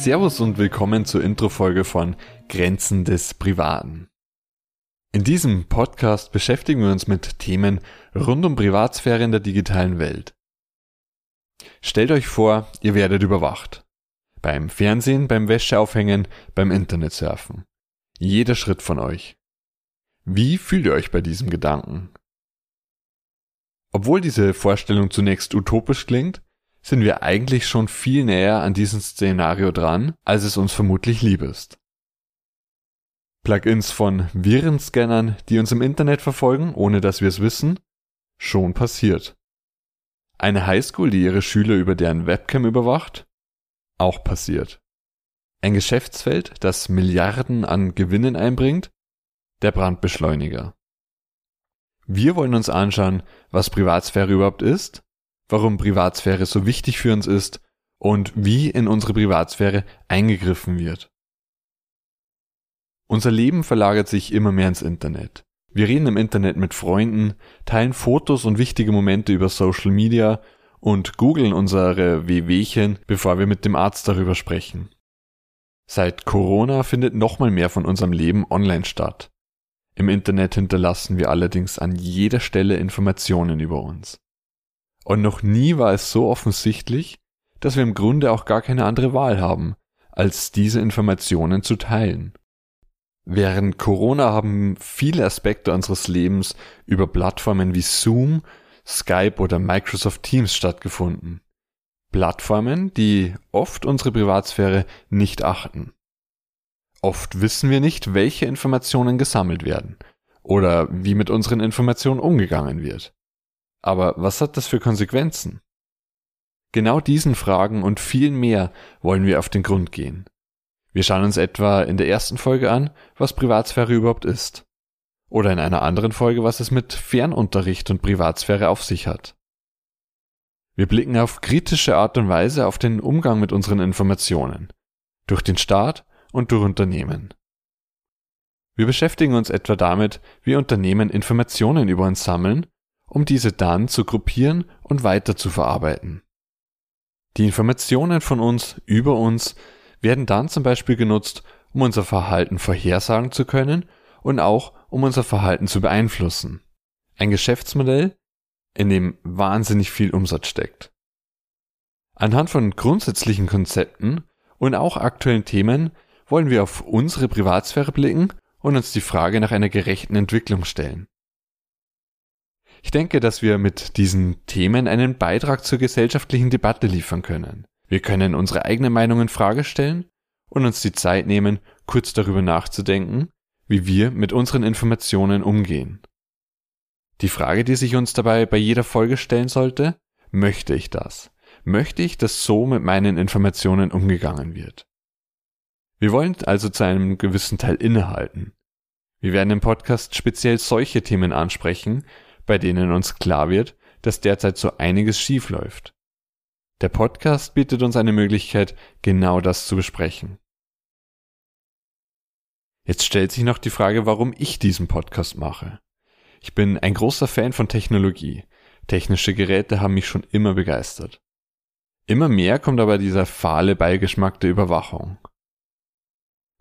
Servus und willkommen zur Introfolge von Grenzen des Privaten. In diesem Podcast beschäftigen wir uns mit Themen rund um Privatsphäre in der digitalen Welt. Stellt euch vor, ihr werdet überwacht. Beim Fernsehen, beim Wäscheaufhängen, beim Internetsurfen. Jeder Schritt von euch. Wie fühlt ihr euch bei diesem Gedanken? Obwohl diese Vorstellung zunächst utopisch klingt, sind wir eigentlich schon viel näher an diesem Szenario dran, als es uns vermutlich lieb ist. Plugins von Virenscannern, die uns im Internet verfolgen, ohne dass wir es wissen, schon passiert. Eine Highschool, die ihre Schüler über deren Webcam überwacht, auch passiert. Ein Geschäftsfeld, das Milliarden an Gewinnen einbringt, der Brandbeschleuniger. Wir wollen uns anschauen, was Privatsphäre überhaupt ist warum Privatsphäre so wichtig für uns ist und wie in unsere Privatsphäre eingegriffen wird. Unser Leben verlagert sich immer mehr ins Internet. Wir reden im Internet mit Freunden, teilen Fotos und wichtige Momente über Social Media und googeln unsere Wehwehchen, bevor wir mit dem Arzt darüber sprechen. Seit Corona findet nochmal mehr von unserem Leben online statt. Im Internet hinterlassen wir allerdings an jeder Stelle Informationen über uns. Und noch nie war es so offensichtlich, dass wir im Grunde auch gar keine andere Wahl haben, als diese Informationen zu teilen. Während Corona haben viele Aspekte unseres Lebens über Plattformen wie Zoom, Skype oder Microsoft Teams stattgefunden. Plattformen, die oft unsere Privatsphäre nicht achten. Oft wissen wir nicht, welche Informationen gesammelt werden oder wie mit unseren Informationen umgegangen wird. Aber was hat das für Konsequenzen? Genau diesen Fragen und vielen mehr wollen wir auf den Grund gehen. Wir schauen uns etwa in der ersten Folge an, was Privatsphäre überhaupt ist. Oder in einer anderen Folge, was es mit Fernunterricht und Privatsphäre auf sich hat. Wir blicken auf kritische Art und Weise auf den Umgang mit unseren Informationen. Durch den Staat und durch Unternehmen. Wir beschäftigen uns etwa damit, wie Unternehmen Informationen über uns sammeln um diese dann zu gruppieren und weiter zu verarbeiten. Die Informationen von uns über uns werden dann zum Beispiel genutzt, um unser Verhalten vorhersagen zu können und auch um unser Verhalten zu beeinflussen. Ein Geschäftsmodell, in dem wahnsinnig viel Umsatz steckt. Anhand von grundsätzlichen Konzepten und auch aktuellen Themen wollen wir auf unsere Privatsphäre blicken und uns die Frage nach einer gerechten Entwicklung stellen. Ich denke, dass wir mit diesen Themen einen Beitrag zur gesellschaftlichen Debatte liefern können. Wir können unsere eigene Meinung in Frage stellen und uns die Zeit nehmen, kurz darüber nachzudenken, wie wir mit unseren Informationen umgehen. Die Frage, die sich uns dabei bei jeder Folge stellen sollte, möchte ich das? Möchte ich, dass so mit meinen Informationen umgegangen wird? Wir wollen also zu einem gewissen Teil innehalten. Wir werden im Podcast speziell solche Themen ansprechen, bei denen uns klar wird, dass derzeit so einiges schief läuft. Der Podcast bietet uns eine Möglichkeit, genau das zu besprechen. Jetzt stellt sich noch die Frage, warum ich diesen Podcast mache. Ich bin ein großer Fan von Technologie. Technische Geräte haben mich schon immer begeistert. Immer mehr kommt aber dieser fahle Beigeschmack der Überwachung.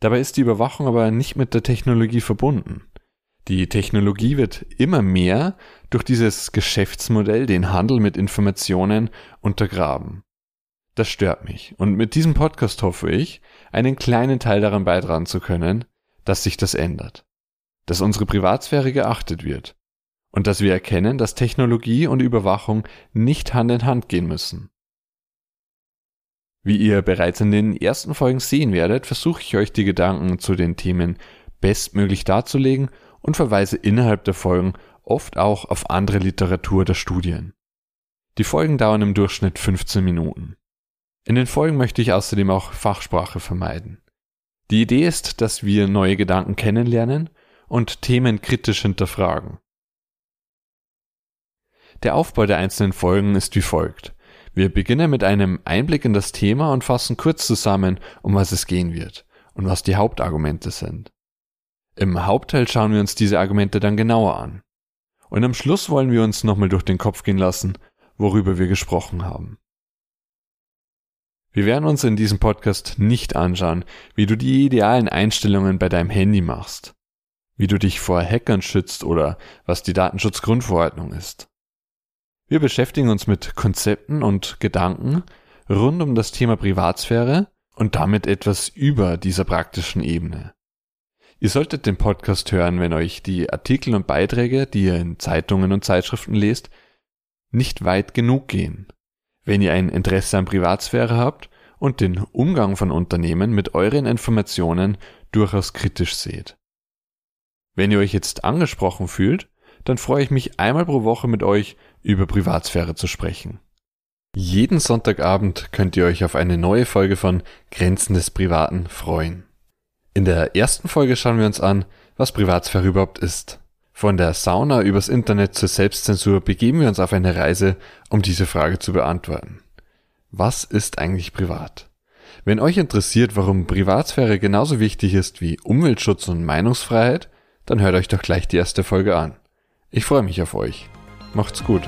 Dabei ist die Überwachung aber nicht mit der Technologie verbunden. Die Technologie wird immer mehr durch dieses Geschäftsmodell, den Handel mit Informationen, untergraben. Das stört mich. Und mit diesem Podcast hoffe ich, einen kleinen Teil daran beitragen zu können, dass sich das ändert. Dass unsere Privatsphäre geachtet wird. Und dass wir erkennen, dass Technologie und Überwachung nicht Hand in Hand gehen müssen. Wie ihr bereits in den ersten Folgen sehen werdet, versuche ich euch die Gedanken zu den Themen bestmöglich darzulegen und verweise innerhalb der Folgen oft auch auf andere Literatur der Studien. Die Folgen dauern im Durchschnitt 15 Minuten. In den Folgen möchte ich außerdem auch Fachsprache vermeiden. Die Idee ist, dass wir neue Gedanken kennenlernen und Themen kritisch hinterfragen. Der Aufbau der einzelnen Folgen ist wie folgt. Wir beginnen mit einem Einblick in das Thema und fassen kurz zusammen, um was es gehen wird und was die Hauptargumente sind. Im Hauptteil schauen wir uns diese Argumente dann genauer an. Und am Schluss wollen wir uns nochmal durch den Kopf gehen lassen, worüber wir gesprochen haben. Wir werden uns in diesem Podcast nicht anschauen, wie du die idealen Einstellungen bei deinem Handy machst, wie du dich vor Hackern schützt oder was die Datenschutzgrundverordnung ist. Wir beschäftigen uns mit Konzepten und Gedanken rund um das Thema Privatsphäre und damit etwas über dieser praktischen Ebene. Ihr solltet den Podcast hören, wenn euch die Artikel und Beiträge, die ihr in Zeitungen und Zeitschriften lest, nicht weit genug gehen. Wenn ihr ein Interesse an Privatsphäre habt und den Umgang von Unternehmen mit euren Informationen durchaus kritisch seht. Wenn ihr euch jetzt angesprochen fühlt, dann freue ich mich einmal pro Woche mit euch über Privatsphäre zu sprechen. Jeden Sonntagabend könnt ihr euch auf eine neue Folge von Grenzen des Privaten freuen. In der ersten Folge schauen wir uns an, was Privatsphäre überhaupt ist. Von der Sauna übers Internet zur Selbstzensur begeben wir uns auf eine Reise, um diese Frage zu beantworten. Was ist eigentlich privat? Wenn euch interessiert, warum Privatsphäre genauso wichtig ist wie Umweltschutz und Meinungsfreiheit, dann hört euch doch gleich die erste Folge an. Ich freue mich auf euch. Macht's gut.